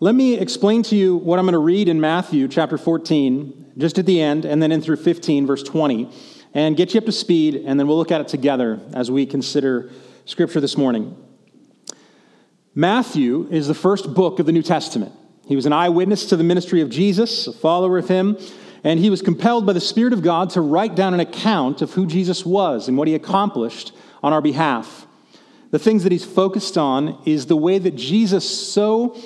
Let me explain to you what I'm going to read in Matthew chapter 14, just at the end, and then in through 15, verse 20, and get you up to speed, and then we'll look at it together as we consider Scripture this morning. Matthew is the first book of the New Testament. He was an eyewitness to the ministry of Jesus, a follower of him, and he was compelled by the Spirit of God to write down an account of who Jesus was and what he accomplished on our behalf. The things that he's focused on is the way that Jesus so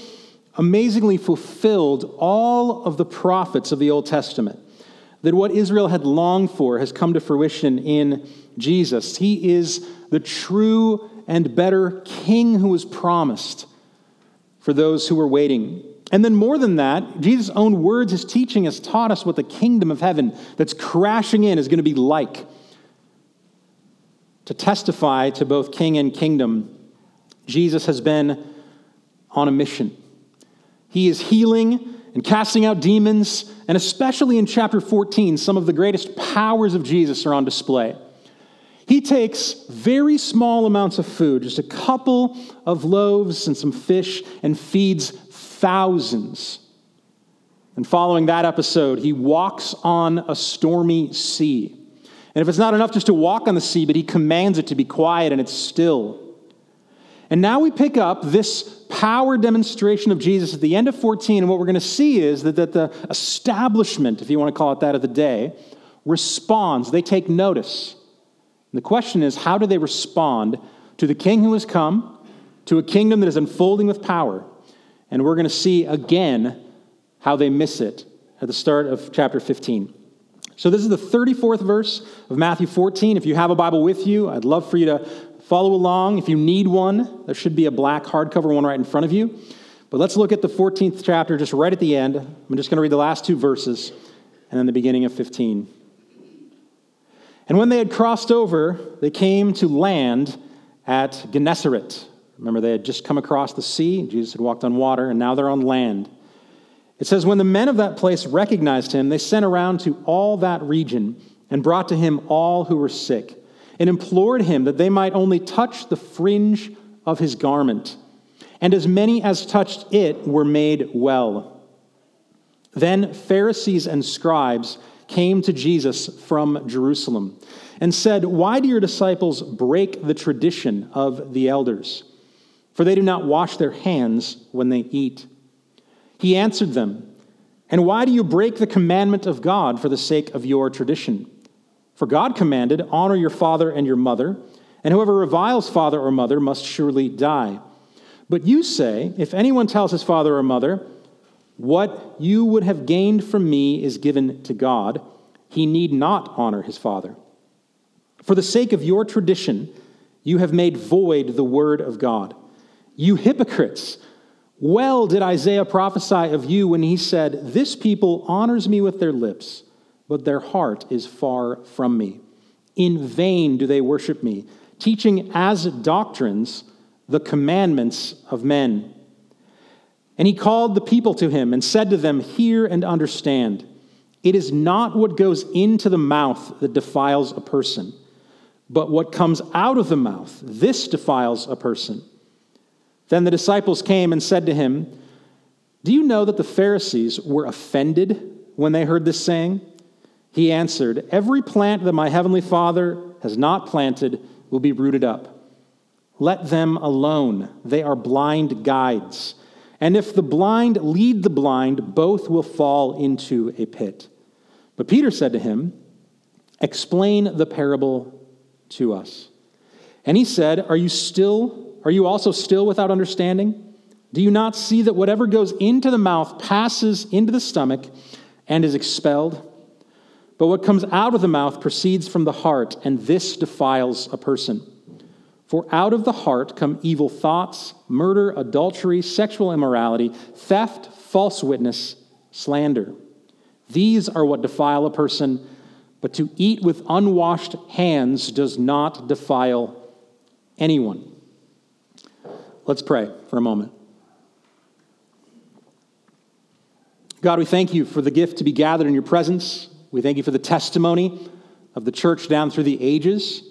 amazingly fulfilled all of the prophets of the Old Testament. That what Israel had longed for has come to fruition in Jesus. He is the true and better king who was promised for those who were waiting. And then, more than that, Jesus' own words, his teaching, has taught us what the kingdom of heaven that's crashing in is going to be like. To testify to both king and kingdom, Jesus has been on a mission. He is healing and casting out demons, and especially in chapter 14, some of the greatest powers of Jesus are on display. He takes very small amounts of food, just a couple of loaves and some fish, and feeds thousands. And following that episode, he walks on a stormy sea. And if it's not enough just to walk on the sea, but he commands it to be quiet and it's still. And now we pick up this power demonstration of Jesus at the end of 14. And what we're going to see is that, that the establishment, if you want to call it that, of the day, responds. They take notice. And the question is how do they respond to the king who has come, to a kingdom that is unfolding with power? And we're going to see again how they miss it at the start of chapter 15. So, this is the 34th verse of Matthew 14. If you have a Bible with you, I'd love for you to Follow along. If you need one, there should be a black hardcover one right in front of you. But let's look at the 14th chapter just right at the end. I'm just going to read the last two verses and then the beginning of 15. And when they had crossed over, they came to land at Gennesaret. Remember, they had just come across the sea. Jesus had walked on water, and now they're on land. It says, When the men of that place recognized him, they sent around to all that region and brought to him all who were sick and implored him that they might only touch the fringe of his garment. And as many as touched it were made well. Then Pharisees and scribes came to Jesus from Jerusalem and said, Why do your disciples break the tradition of the elders? For they do not wash their hands when they eat. He answered them, And why do you break the commandment of God for the sake of your tradition? For God commanded, Honor your father and your mother, and whoever reviles father or mother must surely die. But you say, If anyone tells his father or mother, What you would have gained from me is given to God, he need not honor his father. For the sake of your tradition, you have made void the word of God. You hypocrites! Well did Isaiah prophesy of you when he said, This people honors me with their lips but their heart is far from me. In vain do they worship me, teaching as doctrines the commandments of men. And he called the people to him and said to them, Hear and understand. It is not what goes into the mouth that defiles a person, but what comes out of the mouth, this defiles a person. Then the disciples came and said to him, Do you know that the Pharisees were offended when they heard this saying? He answered, Every plant that my heavenly Father has not planted will be rooted up. Let them alone. They are blind guides. And if the blind lead the blind, both will fall into a pit. But Peter said to him, Explain the parable to us. And he said, Are you still, are you also still without understanding? Do you not see that whatever goes into the mouth passes into the stomach and is expelled? But what comes out of the mouth proceeds from the heart, and this defiles a person. For out of the heart come evil thoughts, murder, adultery, sexual immorality, theft, false witness, slander. These are what defile a person, but to eat with unwashed hands does not defile anyone. Let's pray for a moment. God, we thank you for the gift to be gathered in your presence. We thank you for the testimony of the church down through the ages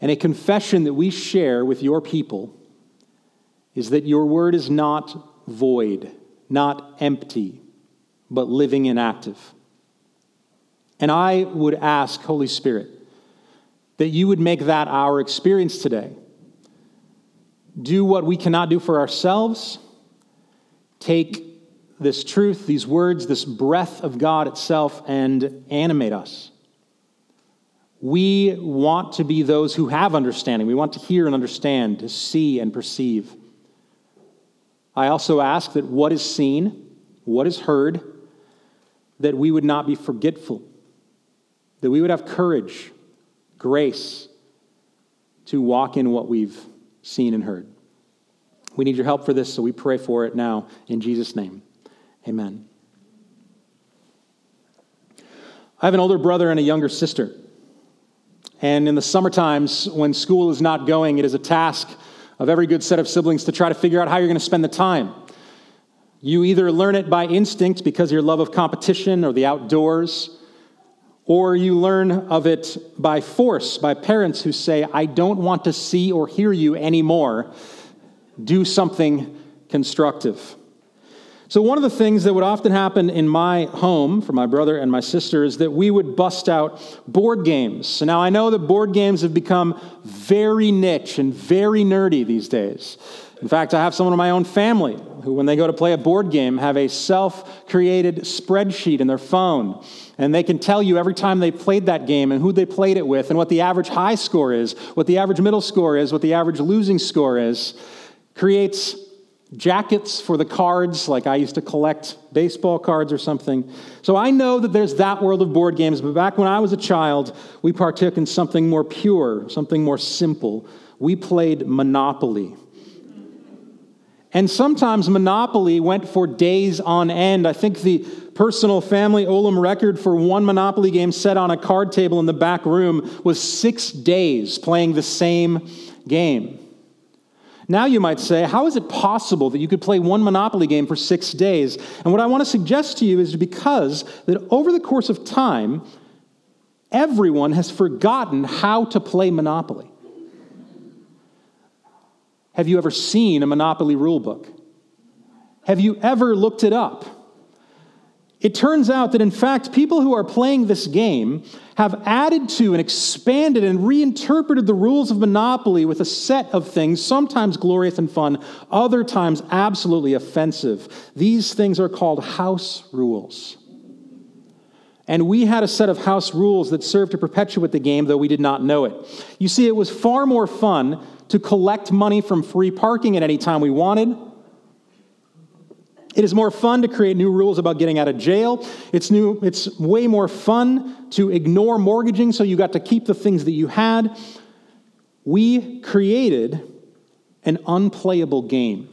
and a confession that we share with your people is that your word is not void, not empty, but living and active. And I would ask, Holy Spirit, that you would make that our experience today. Do what we cannot do for ourselves. Take this truth, these words, this breath of God itself, and animate us. We want to be those who have understanding. We want to hear and understand, to see and perceive. I also ask that what is seen, what is heard, that we would not be forgetful, that we would have courage, grace to walk in what we've seen and heard. We need your help for this, so we pray for it now in Jesus' name. Amen. I have an older brother and a younger sister. And in the summer times, when school is not going, it is a task of every good set of siblings to try to figure out how you're going to spend the time. You either learn it by instinct because your love of competition or the outdoors, or you learn of it by force, by parents who say, I don't want to see or hear you anymore. Do something constructive. So, one of the things that would often happen in my home for my brother and my sister is that we would bust out board games. So now I know that board games have become very niche and very nerdy these days. In fact, I have someone in my own family who, when they go to play a board game, have a self created spreadsheet in their phone. And they can tell you every time they played that game and who they played it with and what the average high score is, what the average middle score is, what the average losing score is. Creates jackets for the cards, like I used to collect baseball cards or something. So I know that there's that world of board games, but back when I was a child, we partook in something more pure, something more simple. We played Monopoly. And sometimes Monopoly went for days on end. I think the personal family Olam record for one Monopoly game set on a card table in the back room was six days playing the same game. Now you might say, how is it possible that you could play one Monopoly game for six days? And what I want to suggest to you is because that over the course of time, everyone has forgotten how to play Monopoly. Have you ever seen a Monopoly rule book? Have you ever looked it up? It turns out that, in fact, people who are playing this game have added to and expanded and reinterpreted the rules of Monopoly with a set of things, sometimes glorious and fun, other times absolutely offensive. These things are called house rules. And we had a set of house rules that served to perpetuate the game, though we did not know it. You see, it was far more fun to collect money from free parking at any time we wanted it is more fun to create new rules about getting out of jail. It's, new, it's way more fun to ignore mortgaging so you got to keep the things that you had. We created an unplayable game.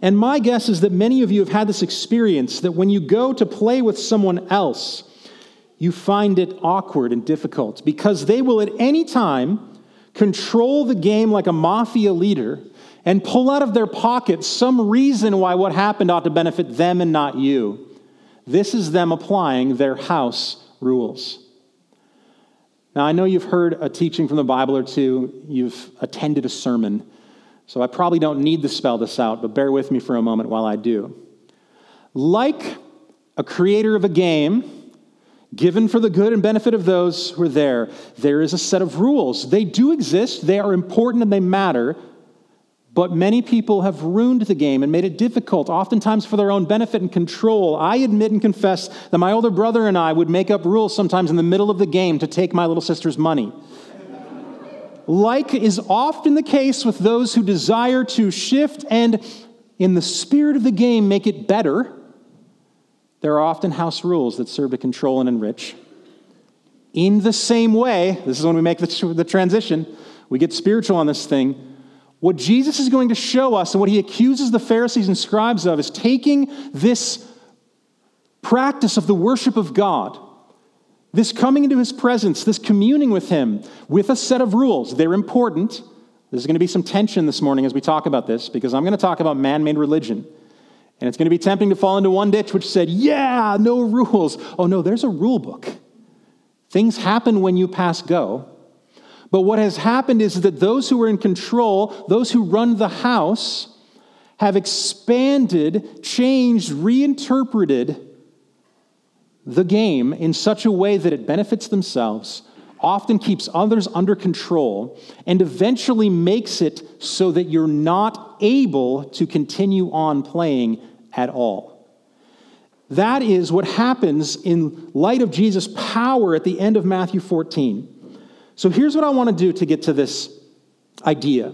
And my guess is that many of you have had this experience that when you go to play with someone else, you find it awkward and difficult because they will at any time control the game like a mafia leader and pull out of their pockets some reason why what happened ought to benefit them and not you. This is them applying their house rules. Now, I know you've heard a teaching from the Bible or two, you've attended a sermon, so I probably don't need to spell this out, but bear with me for a moment while I do. Like a creator of a game, given for the good and benefit of those who are there, there is a set of rules. They do exist, they are important, and they matter, but many people have ruined the game and made it difficult, oftentimes for their own benefit and control. I admit and confess that my older brother and I would make up rules sometimes in the middle of the game to take my little sister's money. like is often the case with those who desire to shift and, in the spirit of the game, make it better, there are often house rules that serve to control and enrich. In the same way, this is when we make the, the transition, we get spiritual on this thing what Jesus is going to show us and what he accuses the Pharisees and scribes of is taking this practice of the worship of God, this coming into his presence, this communing with him with a set of rules. They're important. There's going to be some tension this morning as we talk about this because I'm going to talk about man made religion. And it's going to be tempting to fall into one ditch which said, yeah, no rules. Oh, no, there's a rule book. Things happen when you pass go. But what has happened is that those who are in control, those who run the house, have expanded, changed, reinterpreted the game in such a way that it benefits themselves, often keeps others under control, and eventually makes it so that you're not able to continue on playing at all. That is what happens in light of Jesus' power at the end of Matthew 14. So here's what I want to do to get to this idea.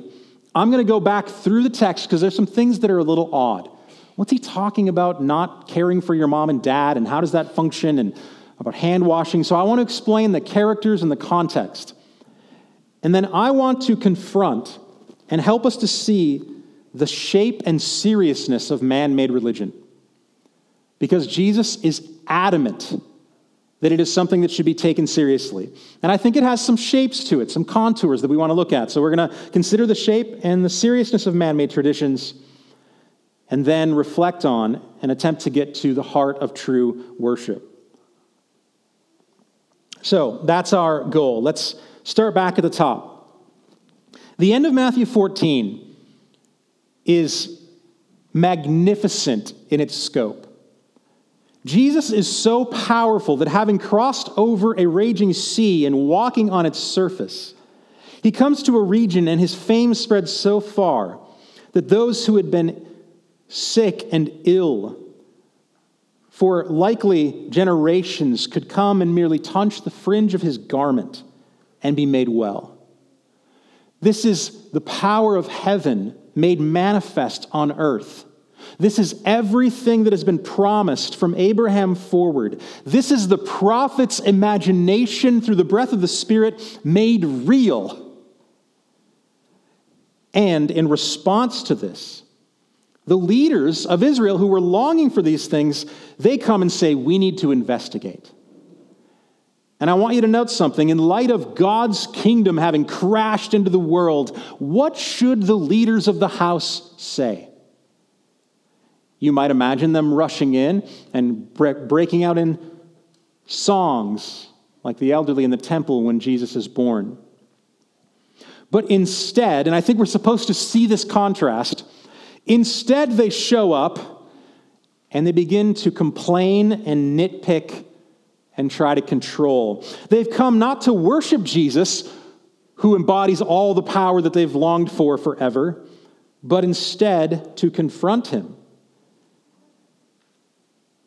I'm going to go back through the text because there's some things that are a little odd. What's he talking about not caring for your mom and dad, and how does that function, and about hand washing? So I want to explain the characters and the context. And then I want to confront and help us to see the shape and seriousness of man made religion. Because Jesus is adamant that it is something that should be taken seriously. And I think it has some shapes to it, some contours that we want to look at. So we're going to consider the shape and the seriousness of man made traditions and then reflect on and attempt to get to the heart of true worship. So that's our goal. Let's start back at the top. The end of Matthew 14 is magnificent in its scope. Jesus is so powerful that having crossed over a raging sea and walking on its surface, he comes to a region and his fame spreads so far that those who had been sick and ill for likely generations could come and merely touch the fringe of his garment and be made well. This is the power of heaven made manifest on earth. This is everything that has been promised from Abraham forward. This is the prophet's imagination through the breath of the Spirit made real. And in response to this, the leaders of Israel who were longing for these things, they come and say, We need to investigate. And I want you to note something. In light of God's kingdom having crashed into the world, what should the leaders of the house say? You might imagine them rushing in and breaking out in songs like the elderly in the temple when Jesus is born. But instead, and I think we're supposed to see this contrast, Instead, they show up and they begin to complain and nitpick and try to control. They've come not to worship Jesus, who embodies all the power that they've longed for forever, but instead to confront him.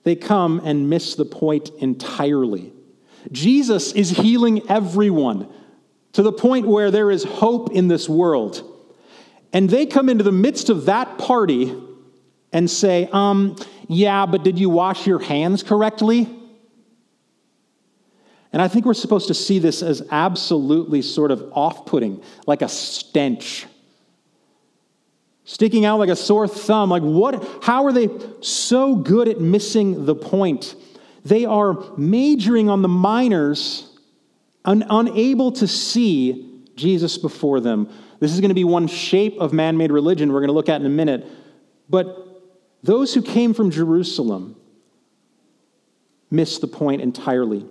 They come and miss the point entirely. Jesus is healing everyone to the point where there is hope in this world. And they come into the midst of that party and say, um, yeah, but did you wash your hands correctly? And I think we're supposed to see this as absolutely sort of off putting, like a stench. Sticking out like a sore thumb. Like, what? How are they so good at missing the point? They are majoring on the minors, un- unable to see Jesus before them. This is going to be one shape of man made religion we're going to look at in a minute. But those who came from Jerusalem missed the point entirely.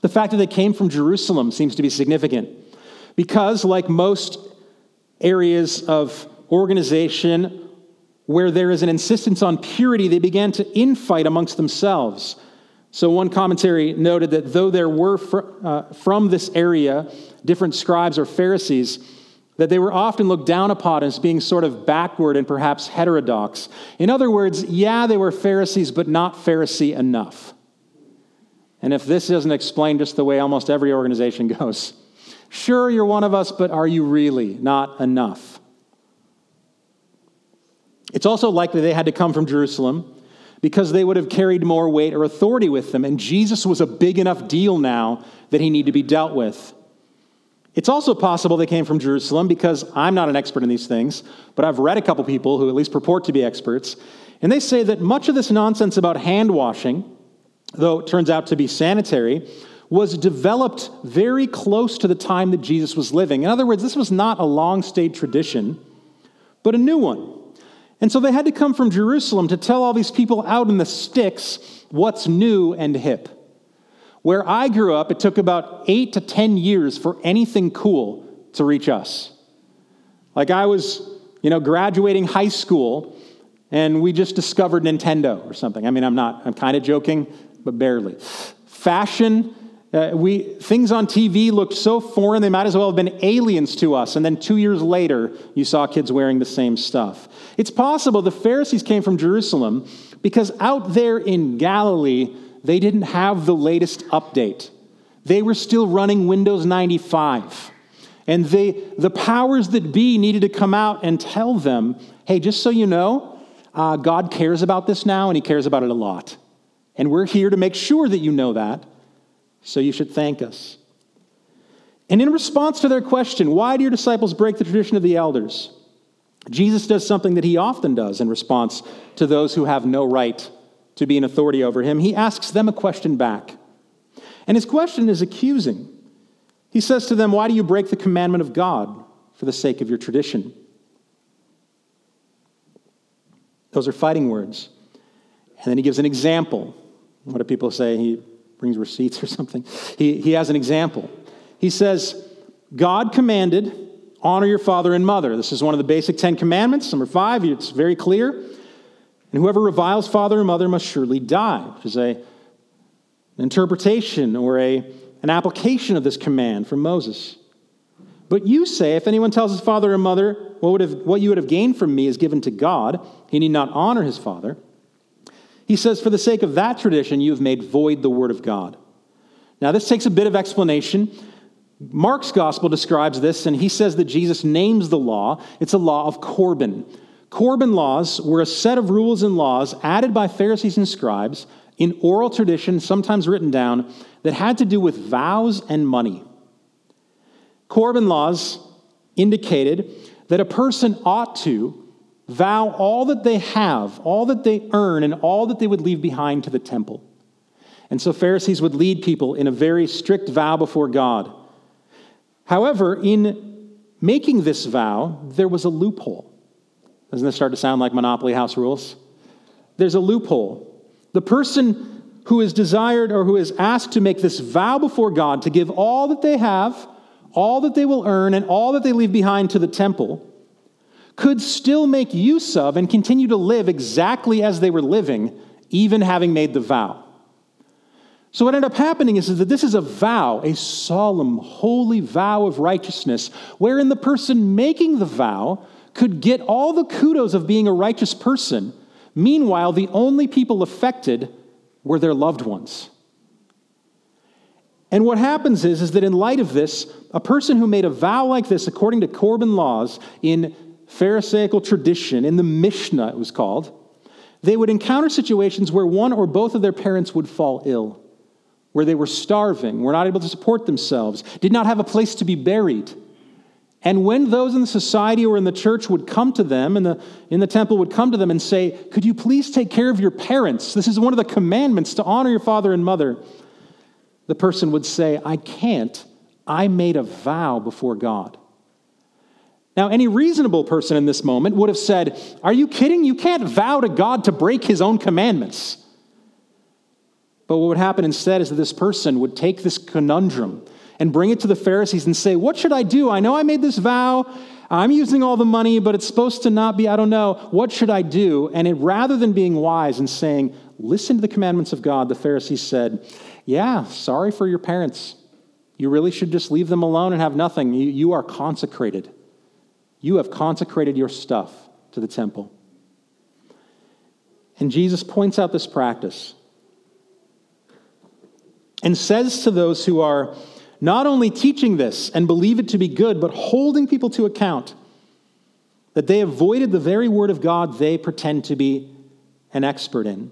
The fact that they came from Jerusalem seems to be significant because, like most areas of organization where there is an insistence on purity, they began to infight amongst themselves. So, one commentary noted that though there were fr- uh, from this area different scribes or Pharisees, that they were often looked down upon as being sort of backward and perhaps heterodox. In other words, yeah, they were Pharisees, but not Pharisee enough. And if this doesn't explain just the way almost every organization goes, sure, you're one of us, but are you really not enough? It's also likely they had to come from Jerusalem because they would have carried more weight or authority with them. And Jesus was a big enough deal now that he needed to be dealt with. It's also possible they came from Jerusalem because I'm not an expert in these things, but I've read a couple people who at least purport to be experts, and they say that much of this nonsense about hand washing, though it turns out to be sanitary, was developed very close to the time that Jesus was living. In other words, this was not a long stayed tradition, but a new one. And so they had to come from Jerusalem to tell all these people out in the sticks what's new and hip. Where I grew up, it took about eight to 10 years for anything cool to reach us. Like I was you know, graduating high school and we just discovered Nintendo or something. I mean, I'm not, I'm kind of joking, but barely. Fashion, uh, we, things on TV looked so foreign, they might as well have been aliens to us. And then two years later, you saw kids wearing the same stuff. It's possible the Pharisees came from Jerusalem because out there in Galilee, they didn't have the latest update. They were still running Windows 95. And they, the powers that be needed to come out and tell them hey, just so you know, uh, God cares about this now, and He cares about it a lot. And we're here to make sure that you know that, so you should thank us. And in response to their question, why do your disciples break the tradition of the elders? Jesus does something that he often does in response to those who have no right to be an authority over him. He asks them a question back. And his question is accusing. He says to them, Why do you break the commandment of God for the sake of your tradition? Those are fighting words. And then he gives an example. What do people say? He brings receipts or something. He, he has an example. He says, God commanded, honor your father and mother. This is one of the basic Ten Commandments. Number five, it's very clear. And whoever reviles father or mother must surely die, which is a, an interpretation or a an application of this command from Moses. But you say, if anyone tells his father or mother, what, would have, what you would have gained from me is given to God, he need not honor his father. He says, for the sake of that tradition, you have made void the word of God. Now, this takes a bit of explanation. Mark's gospel describes this, and he says that Jesus names the law. It's a law of Corban. Corban laws were a set of rules and laws added by Pharisees and scribes in oral tradition, sometimes written down, that had to do with vows and money. Corban laws indicated that a person ought to vow all that they have, all that they earn, and all that they would leave behind to the temple. And so Pharisees would lead people in a very strict vow before God. However, in making this vow, there was a loophole. Doesn't this start to sound like Monopoly House rules? There's a loophole. The person who is desired or who is asked to make this vow before God to give all that they have, all that they will earn, and all that they leave behind to the temple could still make use of and continue to live exactly as they were living, even having made the vow. So, what ended up happening is, that this is a vow, a solemn, holy vow of righteousness, wherein the person making the vow could get all the kudos of being a righteous person Meanwhile, the only people affected were their loved ones. And what happens is, is that in light of this, a person who made a vow like this, according to Corban laws, in Pharisaical tradition, in the Mishnah it was called, they would encounter situations where one or both of their parents would fall ill, where they were starving, were not able to support themselves, did not have a place to be buried. And when those in the society or in the church would come to them, and the, in the temple would come to them and say, Could you please take care of your parents? This is one of the commandments to honor your father and mother. The person would say, I can't. I made a vow before God. Now, any reasonable person in this moment would have said, Are you kidding? You can't vow to God to break his own commandments. But what would happen instead is that this person would take this conundrum and bring it to the Pharisees and say, What should I do? I know I made this vow. I'm using all the money, but it's supposed to not be. I don't know. What should I do? And it, rather than being wise and saying, Listen to the commandments of God, the Pharisees said, Yeah, sorry for your parents. You really should just leave them alone and have nothing. You, you are consecrated. You have consecrated your stuff to the temple. And Jesus points out this practice and says to those who are not only teaching this and believe it to be good, but holding people to account that they avoided the very word of God they pretend to be an expert in.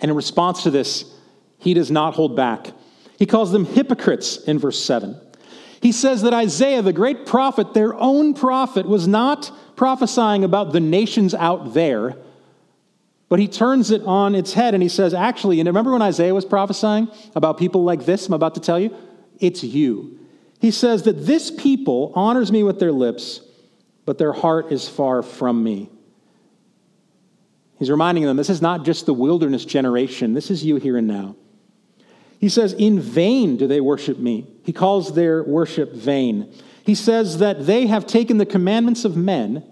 And in response to this, he does not hold back. He calls them hypocrites in verse 7. He says that Isaiah, the great prophet, their own prophet, was not prophesying about the nations out there but he turns it on its head and he says, actually, and remember when Isaiah was prophesying about people like this, I'm about to tell you? It's you. He says that this people honors me with their lips, but their heart is far from me. He's reminding them this is not just the wilderness generation, this is you here and now. He says, In vain do they worship me. He calls their worship vain. He says that they have taken the commandments of men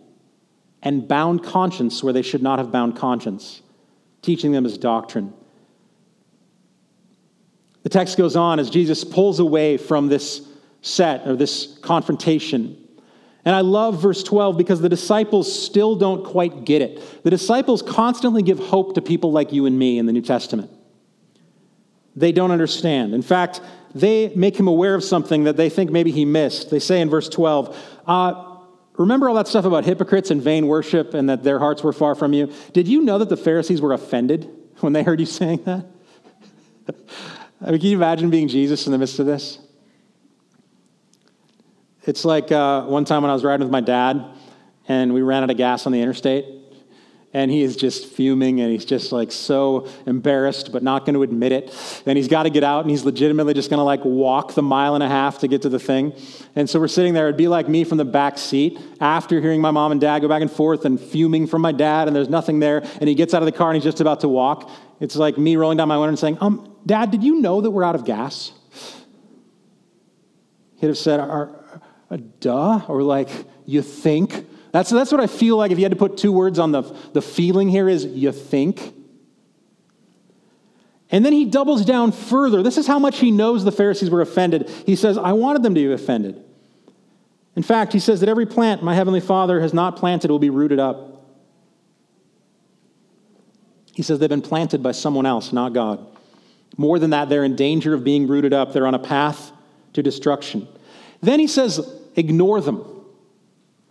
and bound conscience where they should not have bound conscience, teaching them as doctrine. The text goes on as Jesus pulls away from this set or this confrontation. And I love verse 12 because the disciples still don't quite get it. The disciples constantly give hope to people like you and me in the New Testament. They don't understand. In fact, they make him aware of something that they think maybe he missed. They say in verse 12, uh, Remember all that stuff about hypocrites and vain worship and that their hearts were far from you? Did you know that the Pharisees were offended when they heard you saying that? I mean, can you imagine being Jesus in the midst of this? It's like uh, one time when I was riding with my dad and we ran out of gas on the interstate and he is just fuming and he's just like so embarrassed but not going to admit it. And he's got to get out and he's legitimately just going to like walk the mile and a half to get to the thing. And so we're sitting there it'd be like me from the back seat after hearing my mom and dad go back and forth and fuming from my dad and there's nothing there and he gets out of the car and he's just about to walk. It's like me rolling down my window and saying um dad did you know that we're out of gas? He'd have said are, uh, duh or like you think that's, that's what I feel like if you had to put two words on the, the feeling here is you think. And then he doubles down further. This is how much he knows the Pharisees were offended. He says, I wanted them to be offended. In fact, he says that every plant my heavenly Father has not planted will be rooted up. He says they've been planted by someone else, not God. More than that, they're in danger of being rooted up. They're on a path to destruction. Then he says, ignore them.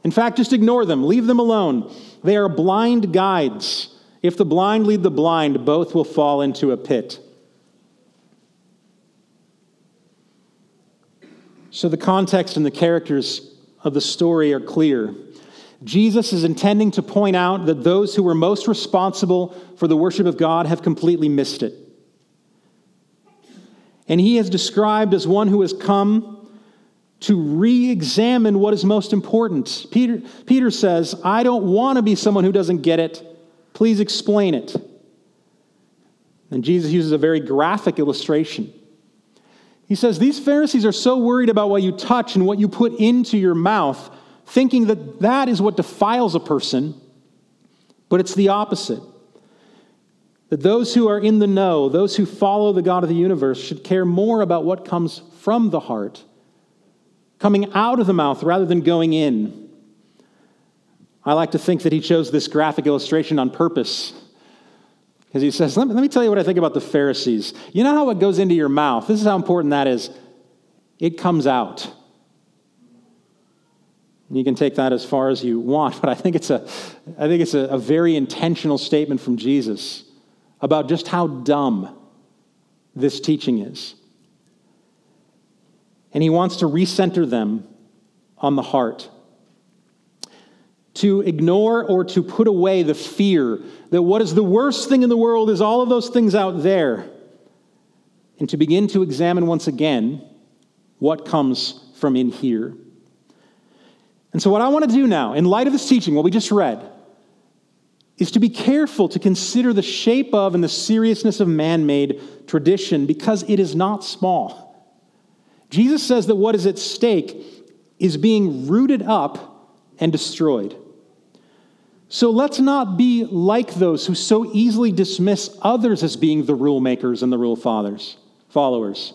In fact, just ignore them, leave them alone. They are blind guides. If the blind lead the blind, both will fall into a pit. So the context and the characters of the story are clear. Jesus is intending to point out that those who were most responsible for the worship of God have completely missed it. And he is described as one who has come to re examine what is most important. Peter, Peter says, I don't want to be someone who doesn't get it. Please explain it. And Jesus uses a very graphic illustration. He says, These Pharisees are so worried about what you touch and what you put into your mouth, thinking that that is what defiles a person, but it's the opposite. That those who are in the know, those who follow the God of the universe, should care more about what comes from the heart coming out of the mouth rather than going in. I like to think that he chose this graphic illustration on purpose. Because he says, let me, let me tell you what I think about the Pharisees. You know how it goes into your mouth? This is how important that is. It comes out. You can take that as far as you want, but I think it's a, I think it's a, a very intentional statement from Jesus about just how dumb this teaching is and he wants to recenter them on the heart. To ignore or to put away the fear that what is the worst thing in the world is all of those things out there, and to begin to examine once again what comes from in here. And so, what I want to do now, in light of this teaching, what we just read, is to be careful to consider the shape of and the seriousness of man made tradition because it is not small. Jesus says that what is at stake is being rooted up and destroyed. So let's not be like those who so easily dismiss others as being the rule makers and the rule fathers, followers.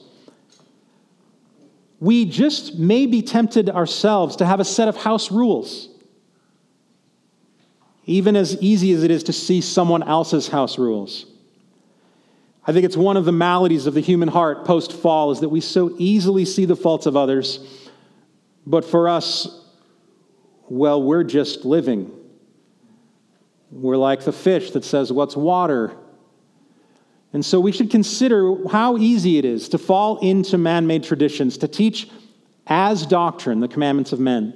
We just may be tempted ourselves to have a set of house rules, even as easy as it is to see someone else's house rules. I think it's one of the maladies of the human heart post fall is that we so easily see the faults of others, but for us, well, we're just living. We're like the fish that says, What's water? And so we should consider how easy it is to fall into man made traditions, to teach as doctrine the commandments of men.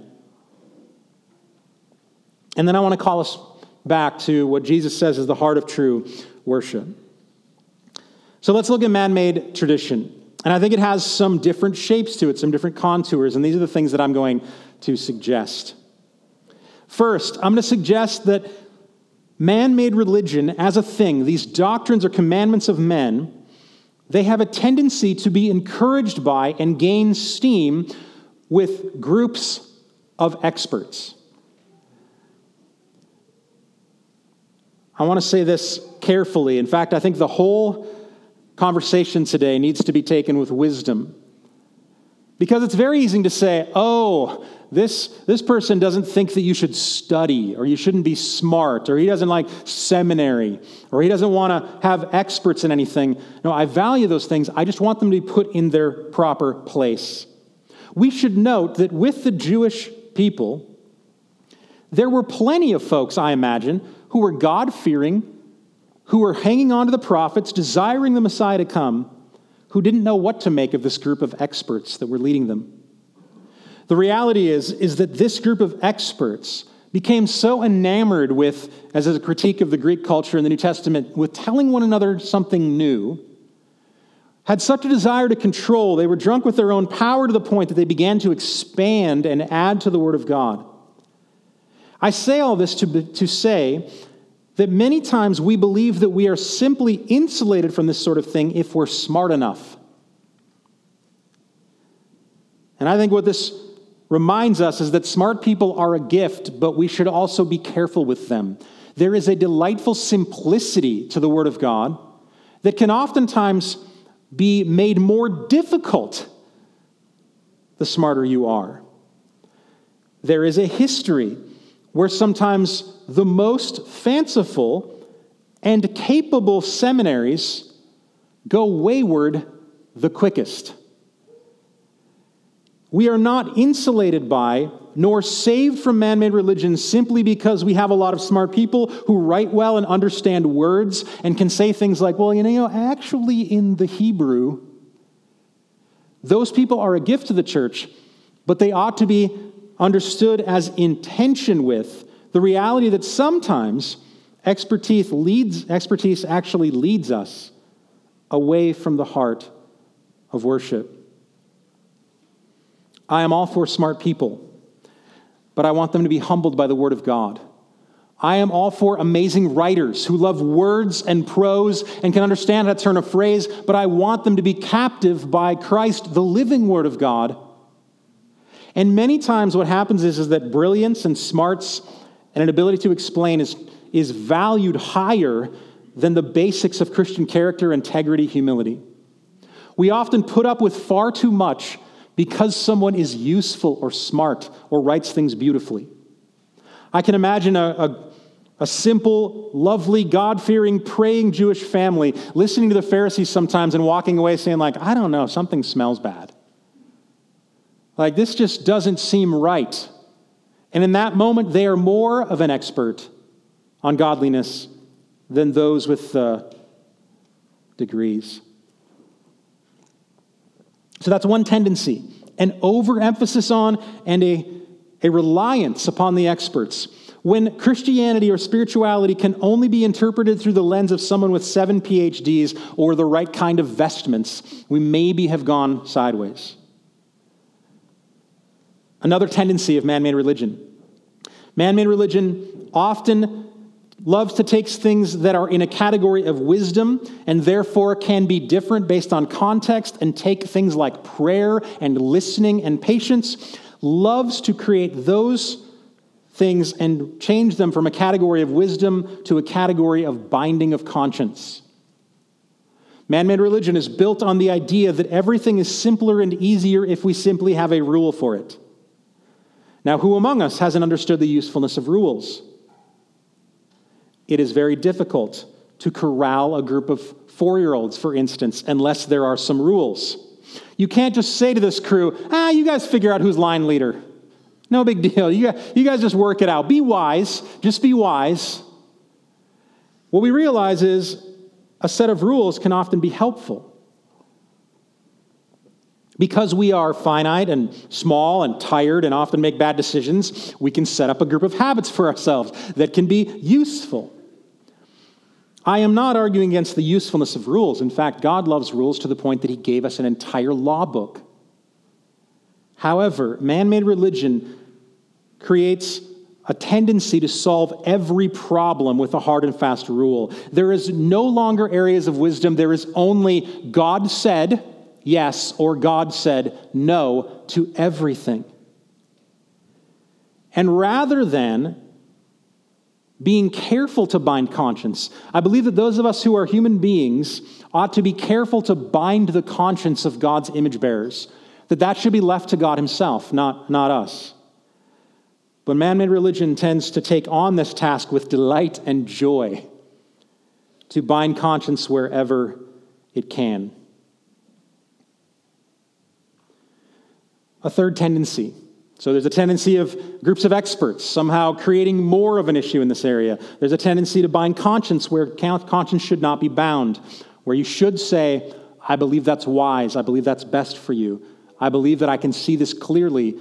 And then I want to call us back to what Jesus says is the heart of true worship. So let's look at man made tradition. And I think it has some different shapes to it, some different contours. And these are the things that I'm going to suggest. First, I'm going to suggest that man made religion as a thing, these doctrines or commandments of men, they have a tendency to be encouraged by and gain steam with groups of experts. I want to say this carefully. In fact, I think the whole conversation today needs to be taken with wisdom. Because it's very easy to say, oh, this, this person doesn't think that you should study, or you shouldn't be smart, or he doesn't like seminary, or he doesn't want to have experts in anything. No, I value those things. I just want them to be put in their proper place. We should note that with the Jewish people, there were plenty of folks, I imagine, who were God fearing, who were hanging on to the prophets, desiring the Messiah to come, who didn't know what to make of this group of experts that were leading them. The reality is, is that this group of experts became so enamored with, as a critique of the Greek culture in the New Testament, with telling one another something new, had such a desire to control, they were drunk with their own power to the point that they began to expand and add to the Word of God. I say all this to, to say that many times we believe that we are simply insulated from this sort of thing if we're smart enough. And I think what this reminds us is that smart people are a gift, but we should also be careful with them. There is a delightful simplicity to the Word of God that can oftentimes be made more difficult the smarter you are. There is a history where sometimes the most fanciful and capable seminaries go wayward the quickest. We are not insulated by nor saved from man made religion simply because we have a lot of smart people who write well and understand words and can say things like, well, you know, actually in the Hebrew, those people are a gift to the church, but they ought to be understood as in tension with the reality that sometimes expertise leads expertise actually leads us away from the heart of worship. I am all for smart people, but I want them to be humbled by the Word of God. I am all for amazing writers who love words and prose and can understand how to turn a phrase, but I want them to be captive by Christ, the living Word of God. And many times, what happens is, is that brilliance and smarts and an ability to explain is, is valued higher than the basics of Christian character, integrity, humility. We often put up with far too much because someone is useful or smart or writes things beautifully. I can imagine a, a, a simple, lovely, God fearing, praying Jewish family listening to the Pharisees sometimes and walking away saying, like, I don't know, something smells bad. Like, this just doesn't seem right. And in that moment, they are more of an expert on godliness than those with degrees. So that's one tendency an overemphasis on and a, a reliance upon the experts. When Christianity or spirituality can only be interpreted through the lens of someone with seven PhDs or the right kind of vestments, we maybe have gone sideways. Another tendency of man made religion man made religion often loves to take things that are in a category of wisdom and therefore can be different based on context and take things like prayer and listening and patience, loves to create those things and change them from a category of wisdom to a category of binding of conscience. Man made religion is built on the idea that everything is simpler and easier if we simply have a rule for it. Now, who among us hasn't understood the usefulness of rules? it is very difficult to corral a group of four year olds, for instance, unless there are some rules. You can't just say to this crew, ah, you guys figure out who's line leader. No big deal. You you guys just work it out. Be wise. Just be wise. What we realize is a set of rules can often be helpful. Because we are finite and small and tired and often make bad decisions, we can set up a group of habits for ourselves that can be useful. I am not arguing against the usefulness of rules. In fact, God loves rules to the point that He gave us an entire law book. However, man made religion creates a tendency to solve every problem with a hard and fast rule. There is no longer areas of wisdom, there is only God said yes or God said no to everything. And rather than being careful to bind conscience, I believe that those of us who are human beings ought to be careful to bind the conscience of God's image bearers, that that should be left to God Himself, not, not us. But man made religion tends to take on this task with delight and joy, to bind conscience wherever it can. A third tendency. So there's a tendency of groups of experts somehow creating more of an issue in this area. There's a tendency to bind conscience where conscience should not be bound, where you should say, I believe that's wise. I believe that's best for you. I believe that I can see this clearly,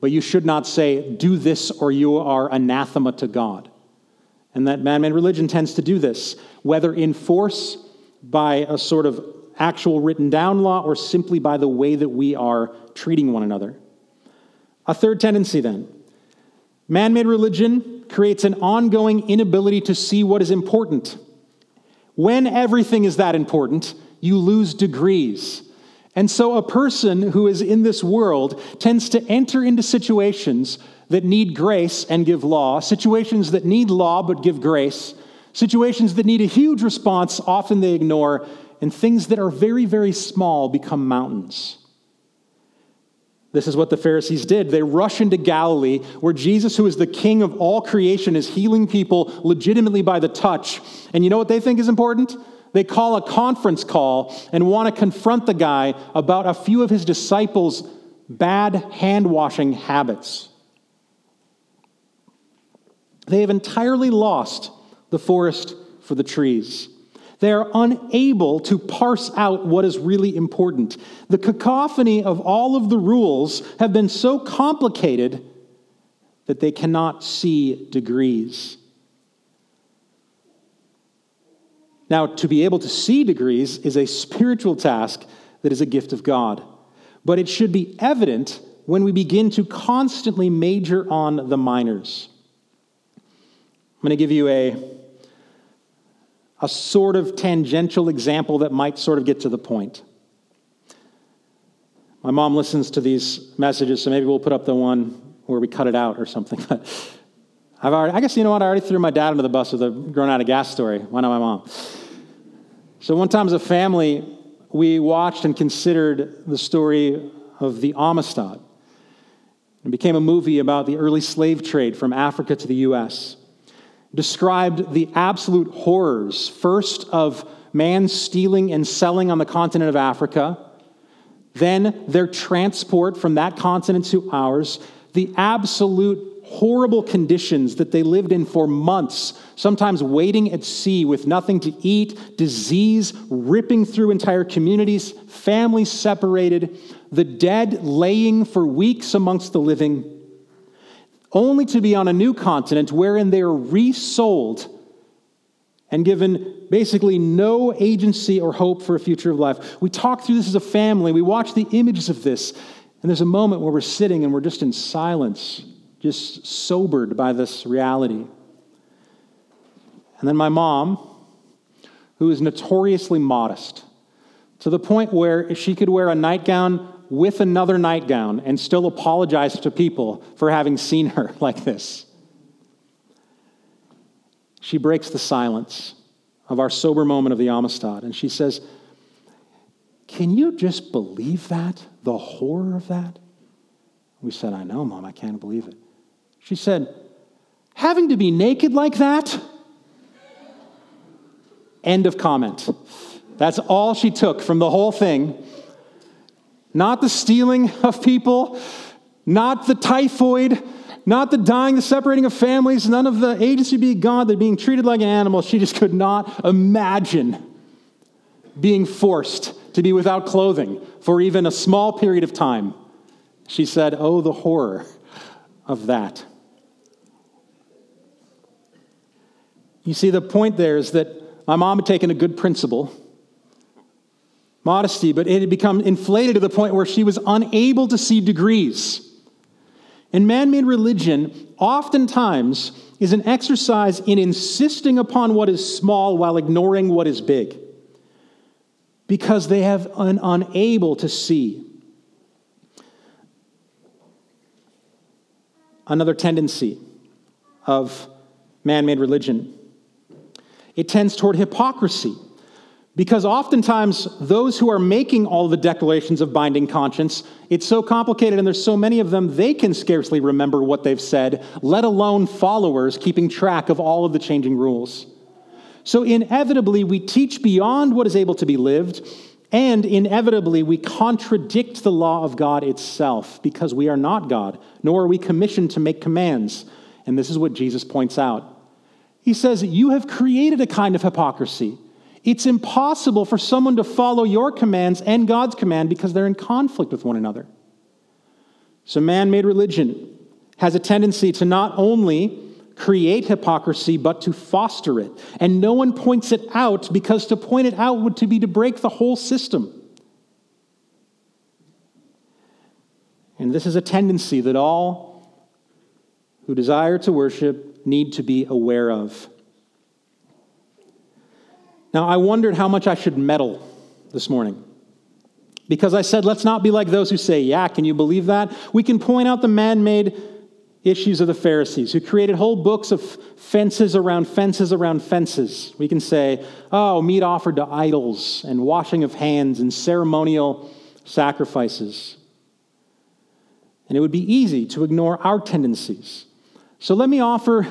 but you should not say, do this or you are anathema to God. And that man made religion tends to do this, whether in force by a sort of actual written down law or simply by the way that we are treating one another. A third tendency, then man made religion creates an ongoing inability to see what is important. When everything is that important, you lose degrees. And so a person who is in this world tends to enter into situations that need grace and give law, situations that need law but give grace, situations that need a huge response, often they ignore, and things that are very, very small become mountains. This is what the Pharisees did. They rush into Galilee, where Jesus, who is the king of all creation, is healing people legitimately by the touch. And you know what they think is important? They call a conference call and want to confront the guy about a few of his disciples' bad hand washing habits. They have entirely lost the forest for the trees. They are unable to parse out what is really important. The cacophony of all of the rules have been so complicated that they cannot see degrees. Now, to be able to see degrees is a spiritual task that is a gift of God. But it should be evident when we begin to constantly major on the minors. I'm going to give you a a sort of tangential example that might sort of get to the point. My mom listens to these messages, so maybe we'll put up the one where we cut it out or something. But I've already, I guess you know what? I already threw my dad under the bus with a grown out of gas story. Why not my mom? So one time as a family, we watched and considered the story of the Amistad. It became a movie about the early slave trade from Africa to the U.S described the absolute horrors, first of man stealing and selling on the continent of Africa, then their transport from that continent to ours, the absolute horrible conditions that they lived in for months, sometimes waiting at sea with nothing to eat, disease ripping through entire communities, families separated, the dead laying for weeks amongst the living only to be on a new continent wherein they are resold and given basically no agency or hope for a future of life. We talk through this as a family, we watch the images of this, and there's a moment where we're sitting and we're just in silence, just sobered by this reality. And then my mom, who is notoriously modest, to the point where she could wear a nightgown with another nightgown and still apologize to people for having seen her like this. She breaks the silence of our sober moment of the Amistad and she says, Can you just believe that? The horror of that? We said, I know, Mom, I can't believe it. She said, Having to be naked like that? End of comment. That's all she took from the whole thing not the stealing of people, not the typhoid, not the dying, the separating of families, none of the agency being God, they're being treated like an animal. She just could not imagine being forced to be without clothing for even a small period of time. She said, Oh, the horror of that. You see, the point there is that my mom had taken a good principle modesty, but it had become inflated to the point where she was unable to see degrees. And man made religion oftentimes is an exercise in insisting upon what is small while ignoring what is big. because they have an unable to see. Another tendency of man made religion it tends toward hypocrisy. Because oftentimes, those who are making all the declarations of binding conscience, it's so complicated and there's so many of them, they can scarcely remember what they've said, let alone followers keeping track of all of the changing rules. So, inevitably, we teach beyond what is able to be lived, and inevitably, we contradict the law of God itself because we are not God, nor are we commissioned to make commands. And this is what Jesus points out. He says, You have created a kind of hypocrisy. It's impossible for someone to follow your commands and God's command because they're in conflict with one another. So, man made religion has a tendency to not only create hypocrisy, but to foster it. And no one points it out because to point it out would to be to break the whole system. And this is a tendency that all who desire to worship need to be aware of. Now, I wondered how much I should meddle this morning. Because I said, let's not be like those who say, Yeah, can you believe that? We can point out the man made issues of the Pharisees, who created whole books of fences around fences around fences. We can say, Oh, meat offered to idols, and washing of hands, and ceremonial sacrifices. And it would be easy to ignore our tendencies. So let me offer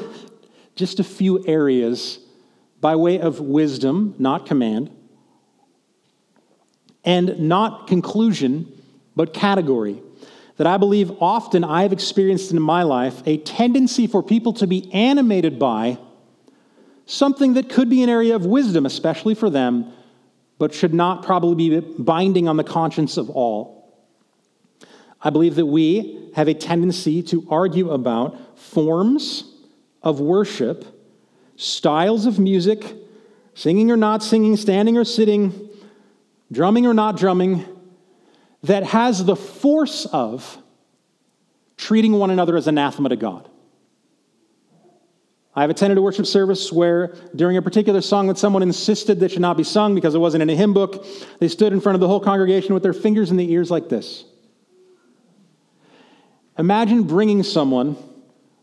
just a few areas by way of wisdom, not command, and not conclusion, but category. That I believe often I've experienced in my life a tendency for people to be animated by something that could be an area of wisdom, especially for them, but should not probably be binding on the conscience of all. I believe that we have a tendency to argue about forms of worship styles of music, singing or not singing, standing or sitting, drumming or not drumming, that has the force of treating one another as anathema to God. I have attended a worship service where, during a particular song that someone insisted that should not be sung because it wasn't in a hymn book, they stood in front of the whole congregation with their fingers in the ears like this. Imagine bringing someone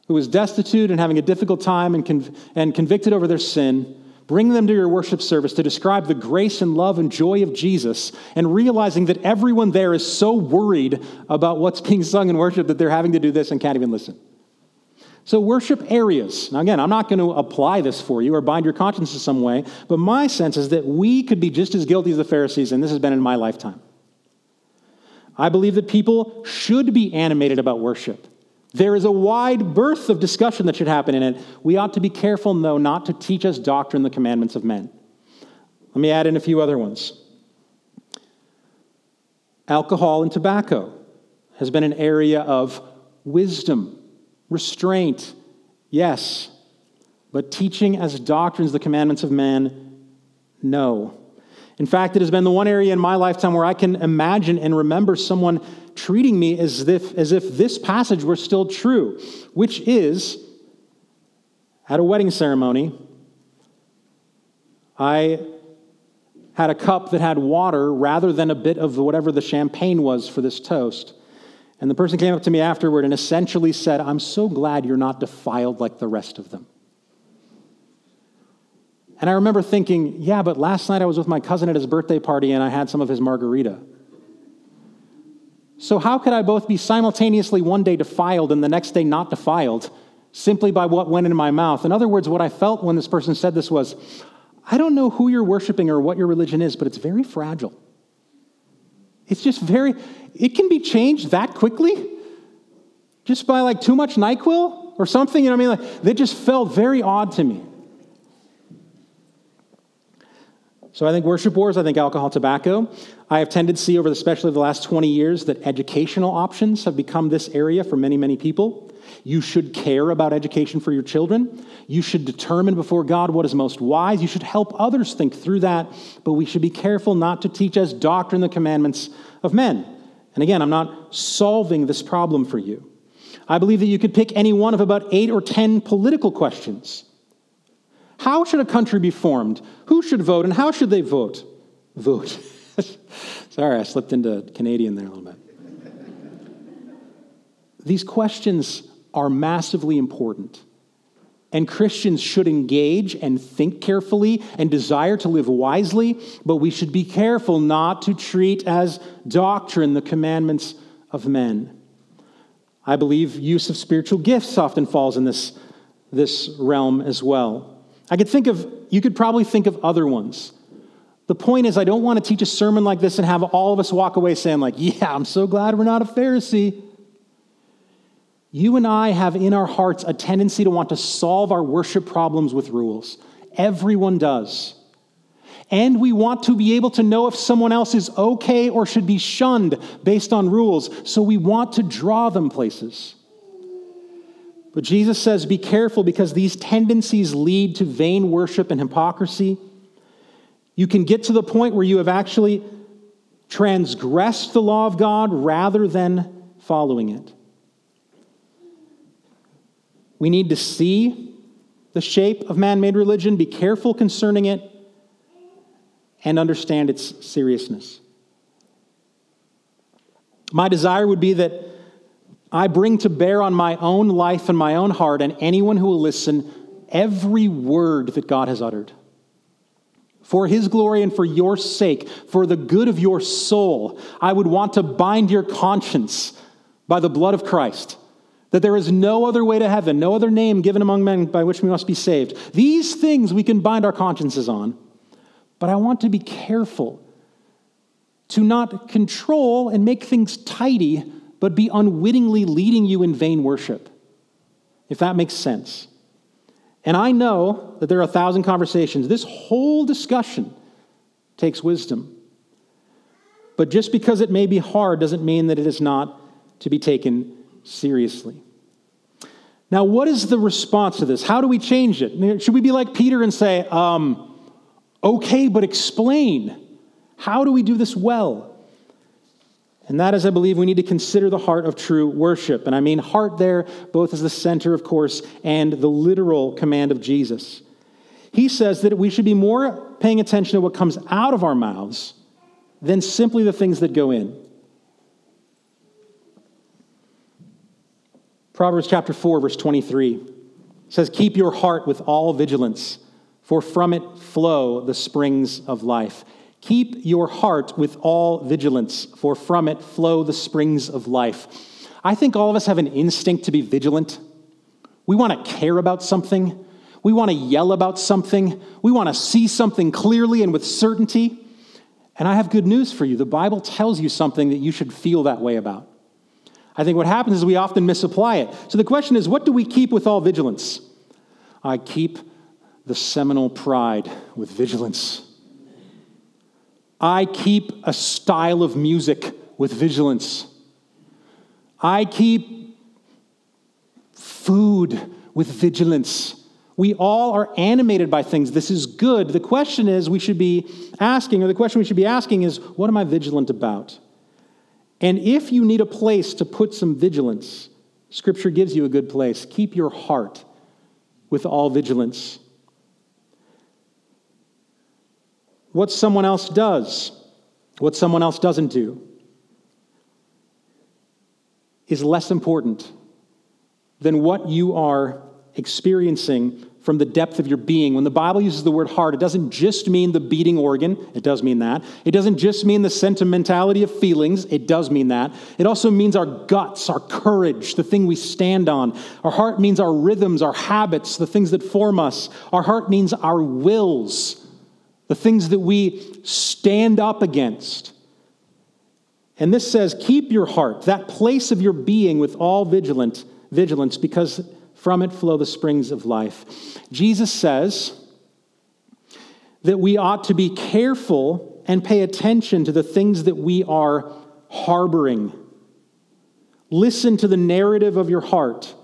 who is destitute and having a difficult time and, conv- and convicted over their sin, bring them to your worship service to describe the grace and love and joy of Jesus, and realizing that everyone there is so worried about what's being sung in worship that they're having to do this and can't even listen. So, worship areas. Now, again, I'm not going to apply this for you or bind your conscience in some way, but my sense is that we could be just as guilty as the Pharisees, and this has been in my lifetime. I believe that people should be animated about worship. There is a wide berth of discussion that should happen in it. We ought to be careful, though, not to teach us doctrine, the commandments of men. Let me add in a few other ones. Alcohol and tobacco has been an area of wisdom, restraint, yes, but teaching as doctrines the commandments of man, no. In fact, it has been the one area in my lifetime where I can imagine and remember someone treating me as if, as if this passage were still true, which is at a wedding ceremony, I had a cup that had water rather than a bit of whatever the champagne was for this toast. And the person came up to me afterward and essentially said, I'm so glad you're not defiled like the rest of them. And I remember thinking, yeah, but last night I was with my cousin at his birthday party and I had some of his margarita. So, how could I both be simultaneously one day defiled and the next day not defiled simply by what went into my mouth? In other words, what I felt when this person said this was, I don't know who you're worshiping or what your religion is, but it's very fragile. It's just very, it can be changed that quickly just by like too much NyQuil or something. You know what I mean? Like, they just felt very odd to me. So I think worship wars, I think alcohol, tobacco. I have tended to see over especially the last 20 years that educational options have become this area for many, many people. You should care about education for your children. You should determine before God what is most wise. You should help others think through that, but we should be careful not to teach as doctrine the commandments of men. And again, I'm not solving this problem for you. I believe that you could pick any one of about eight or 10 political questions how should a country be formed? Who should vote and how should they vote? Vote. Sorry, I slipped into Canadian there a little bit. These questions are massively important. And Christians should engage and think carefully and desire to live wisely, but we should be careful not to treat as doctrine the commandments of men. I believe use of spiritual gifts often falls in this, this realm as well. I could think of, you could probably think of other ones. The point is, I don't want to teach a sermon like this and have all of us walk away saying, like, yeah, I'm so glad we're not a Pharisee. You and I have in our hearts a tendency to want to solve our worship problems with rules. Everyone does. And we want to be able to know if someone else is okay or should be shunned based on rules, so we want to draw them places. But Jesus says, be careful because these tendencies lead to vain worship and hypocrisy. You can get to the point where you have actually transgressed the law of God rather than following it. We need to see the shape of man made religion, be careful concerning it, and understand its seriousness. My desire would be that I bring to bear on my own life and my own heart, and anyone who will listen, every word that God has uttered. For his glory and for your sake, for the good of your soul, I would want to bind your conscience by the blood of Christ that there is no other way to heaven, no other name given among men by which we must be saved. These things we can bind our consciences on. But I want to be careful to not control and make things tidy, but be unwittingly leading you in vain worship, if that makes sense. And I know that there are a thousand conversations. This whole discussion takes wisdom. But just because it may be hard doesn't mean that it is not to be taken seriously. Now, what is the response to this? How do we change it? Should we be like Peter and say, um, okay, but explain? How do we do this well? And that is, I believe, we need to consider the heart of true worship. And I mean heart there, both as the center, of course, and the literal command of Jesus. He says that we should be more paying attention to what comes out of our mouths than simply the things that go in. Proverbs chapter 4, verse 23 says, Keep your heart with all vigilance, for from it flow the springs of life. Keep your heart with all vigilance, for from it flow the springs of life. I think all of us have an instinct to be vigilant. We want to care about something. We want to yell about something. We want to see something clearly and with certainty. And I have good news for you. The Bible tells you something that you should feel that way about. I think what happens is we often misapply it. So the question is what do we keep with all vigilance? I keep the seminal pride with vigilance. I keep a style of music with vigilance. I keep food with vigilance. We all are animated by things. This is good. The question is we should be asking, or the question we should be asking is, what am I vigilant about? And if you need a place to put some vigilance, Scripture gives you a good place. Keep your heart with all vigilance. What someone else does, what someone else doesn't do, is less important than what you are experiencing from the depth of your being. When the Bible uses the word heart, it doesn't just mean the beating organ, it does mean that. It doesn't just mean the sentimentality of feelings, it does mean that. It also means our guts, our courage, the thing we stand on. Our heart means our rhythms, our habits, the things that form us. Our heart means our wills, the things that we stand up against. And this says, keep your heart, that place of your being, with all vigilant, vigilance, because from it flow the springs of life. Jesus says that we ought to be careful and pay attention to the things that we are harboring. Listen to the narrative of your heart.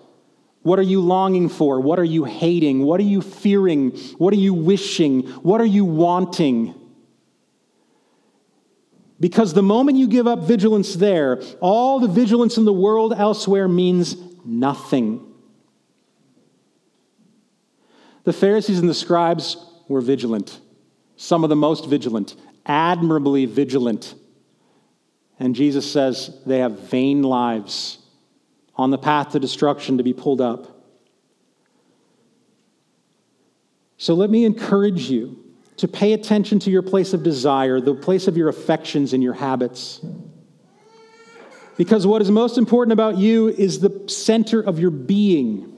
What are you longing for? What are you hating? What are you fearing? What are you wishing? What are you wanting? Because the moment you give up vigilance there, all the vigilance in the world elsewhere means nothing. The Pharisees and the scribes were vigilant, some of the most vigilant. admirably vigilant. And Jesus says they have vain lives on the path to destruction to be pulled up. So let me encourage you to pay attention to your place of desire, the place of your affections and your habits. Because what is most important about you is the center of your being.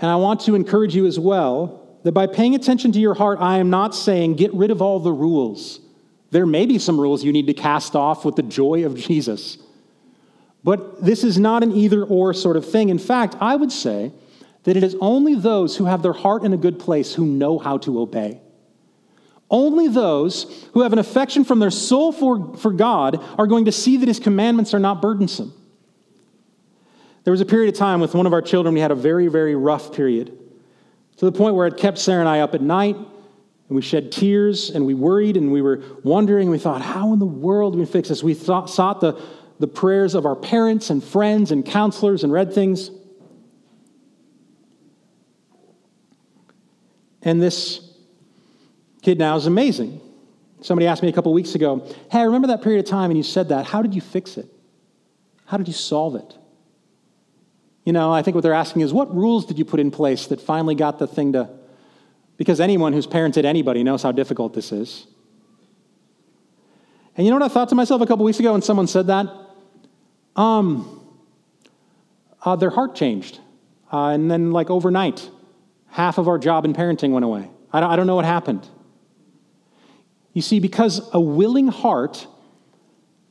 And I want to encourage you as well that by paying attention to your heart, I am not saying get rid of all the rules. There may be some rules you need to cast off with the joy of Jesus. But this is not an either or sort of thing. In fact, I would say that it is only those who have their heart in a good place who know how to obey. Only those who have an affection from their soul for, for God are going to see that his commandments are not burdensome. There was a period of time with one of our children, we had a very, very rough period to the point where it kept Sarah and I up at night, and we shed tears, and we worried, and we were wondering, we thought, how in the world do we fix this? We thought, sought the, the prayers of our parents and friends and counselors and read things. And this kid now is amazing. Somebody asked me a couple weeks ago, Hey, I remember that period of time and you said that. How did you fix it? How did you solve it? You know, I think what they're asking is, What rules did you put in place that finally got the thing to. Because anyone who's parented anybody knows how difficult this is. And you know what I thought to myself a couple weeks ago when someone said that? Um, uh, their heart changed. Uh, and then, like overnight, half of our job in parenting went away. I don't, I don't know what happened. You see, because a willing heart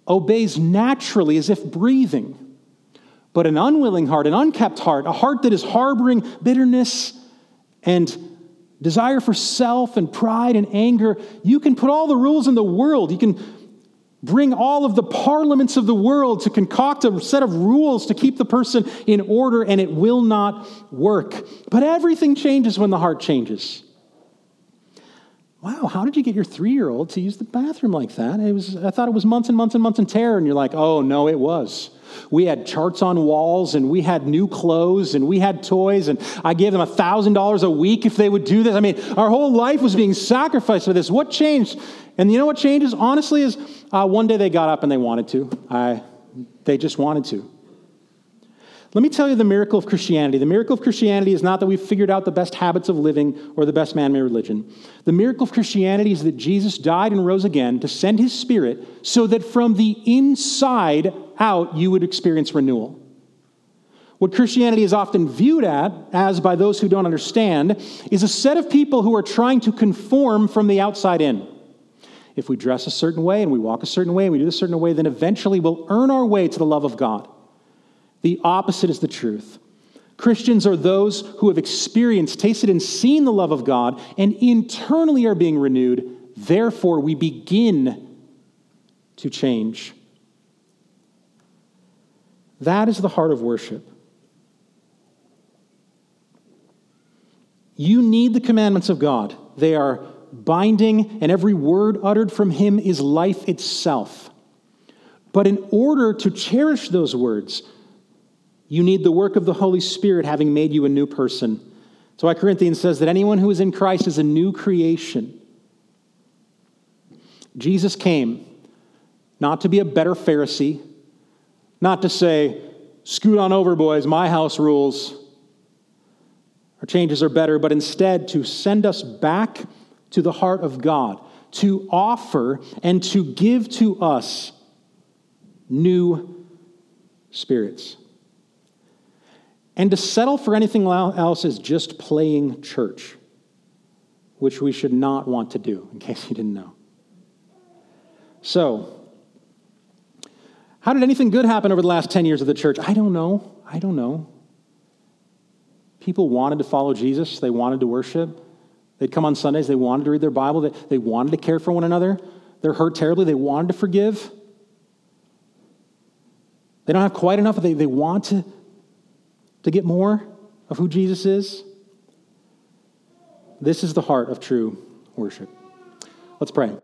obeys naturally as if breathing. But an unwilling heart, an unkept heart, a heart that is harboring bitterness and desire for self and pride and anger, you can put all the rules in the world. You can bring all of the parliaments of the world to concoct a set of rules to keep the person in order, and it will not work. But everything changes when the heart changes. Wow, how did you get your three year old to use the bathroom like that? It was, I thought it was months and months and months in terror, and you're like, oh, no, it was. We had charts on walls and we had new clothes and we had toys and I gave them $1,000 a week if they would do this. I mean, our whole life was being sacrificed for this. What changed? And you know what changes, honestly, is uh, one day they got up and they wanted to. I, they just wanted to. Let me tell you the miracle of Christianity. The miracle of Christianity is not that we've figured out the best habits of living or the best man made religion. The miracle of Christianity is that Jesus died and rose again to send his spirit so that from the inside out you would experience renewal. What Christianity is often viewed at, as by those who don't understand, is a set of people who are trying to conform from the outside in. If we dress a certain way and we walk a certain way and we do a certain way, then eventually we'll earn our way to the love of God. The opposite is the truth. Christians are those who have experienced, tasted, and seen the love of God and internally are being renewed. Therefore, we begin to change. That is the heart of worship. You need the commandments of God. They are binding, and every word uttered from Him is life itself. But in order to cherish those words, you need the work of the Holy Spirit having made you a new person. So, why Corinthians says that anyone who is in Christ is a new creation. Jesus came not to be a better Pharisee, not to say, scoot on over, boys, my house rules. Our changes are better, but instead to send us back to the heart of God, to offer and to give to us new spirits. And to settle for anything else is just playing church, which we should not want to do, in case you didn't know. So, how did anything good happen over the last 10 years of the church? I don't know. I don't know. People wanted to follow Jesus, they wanted to worship. They'd come on Sundays, they wanted to read their Bible, they, they wanted to care for one another. They're hurt terribly, they wanted to forgive. They don't have quite enough, they, they want to to get more of who Jesus is? This is the heart of true worship. Let's pray.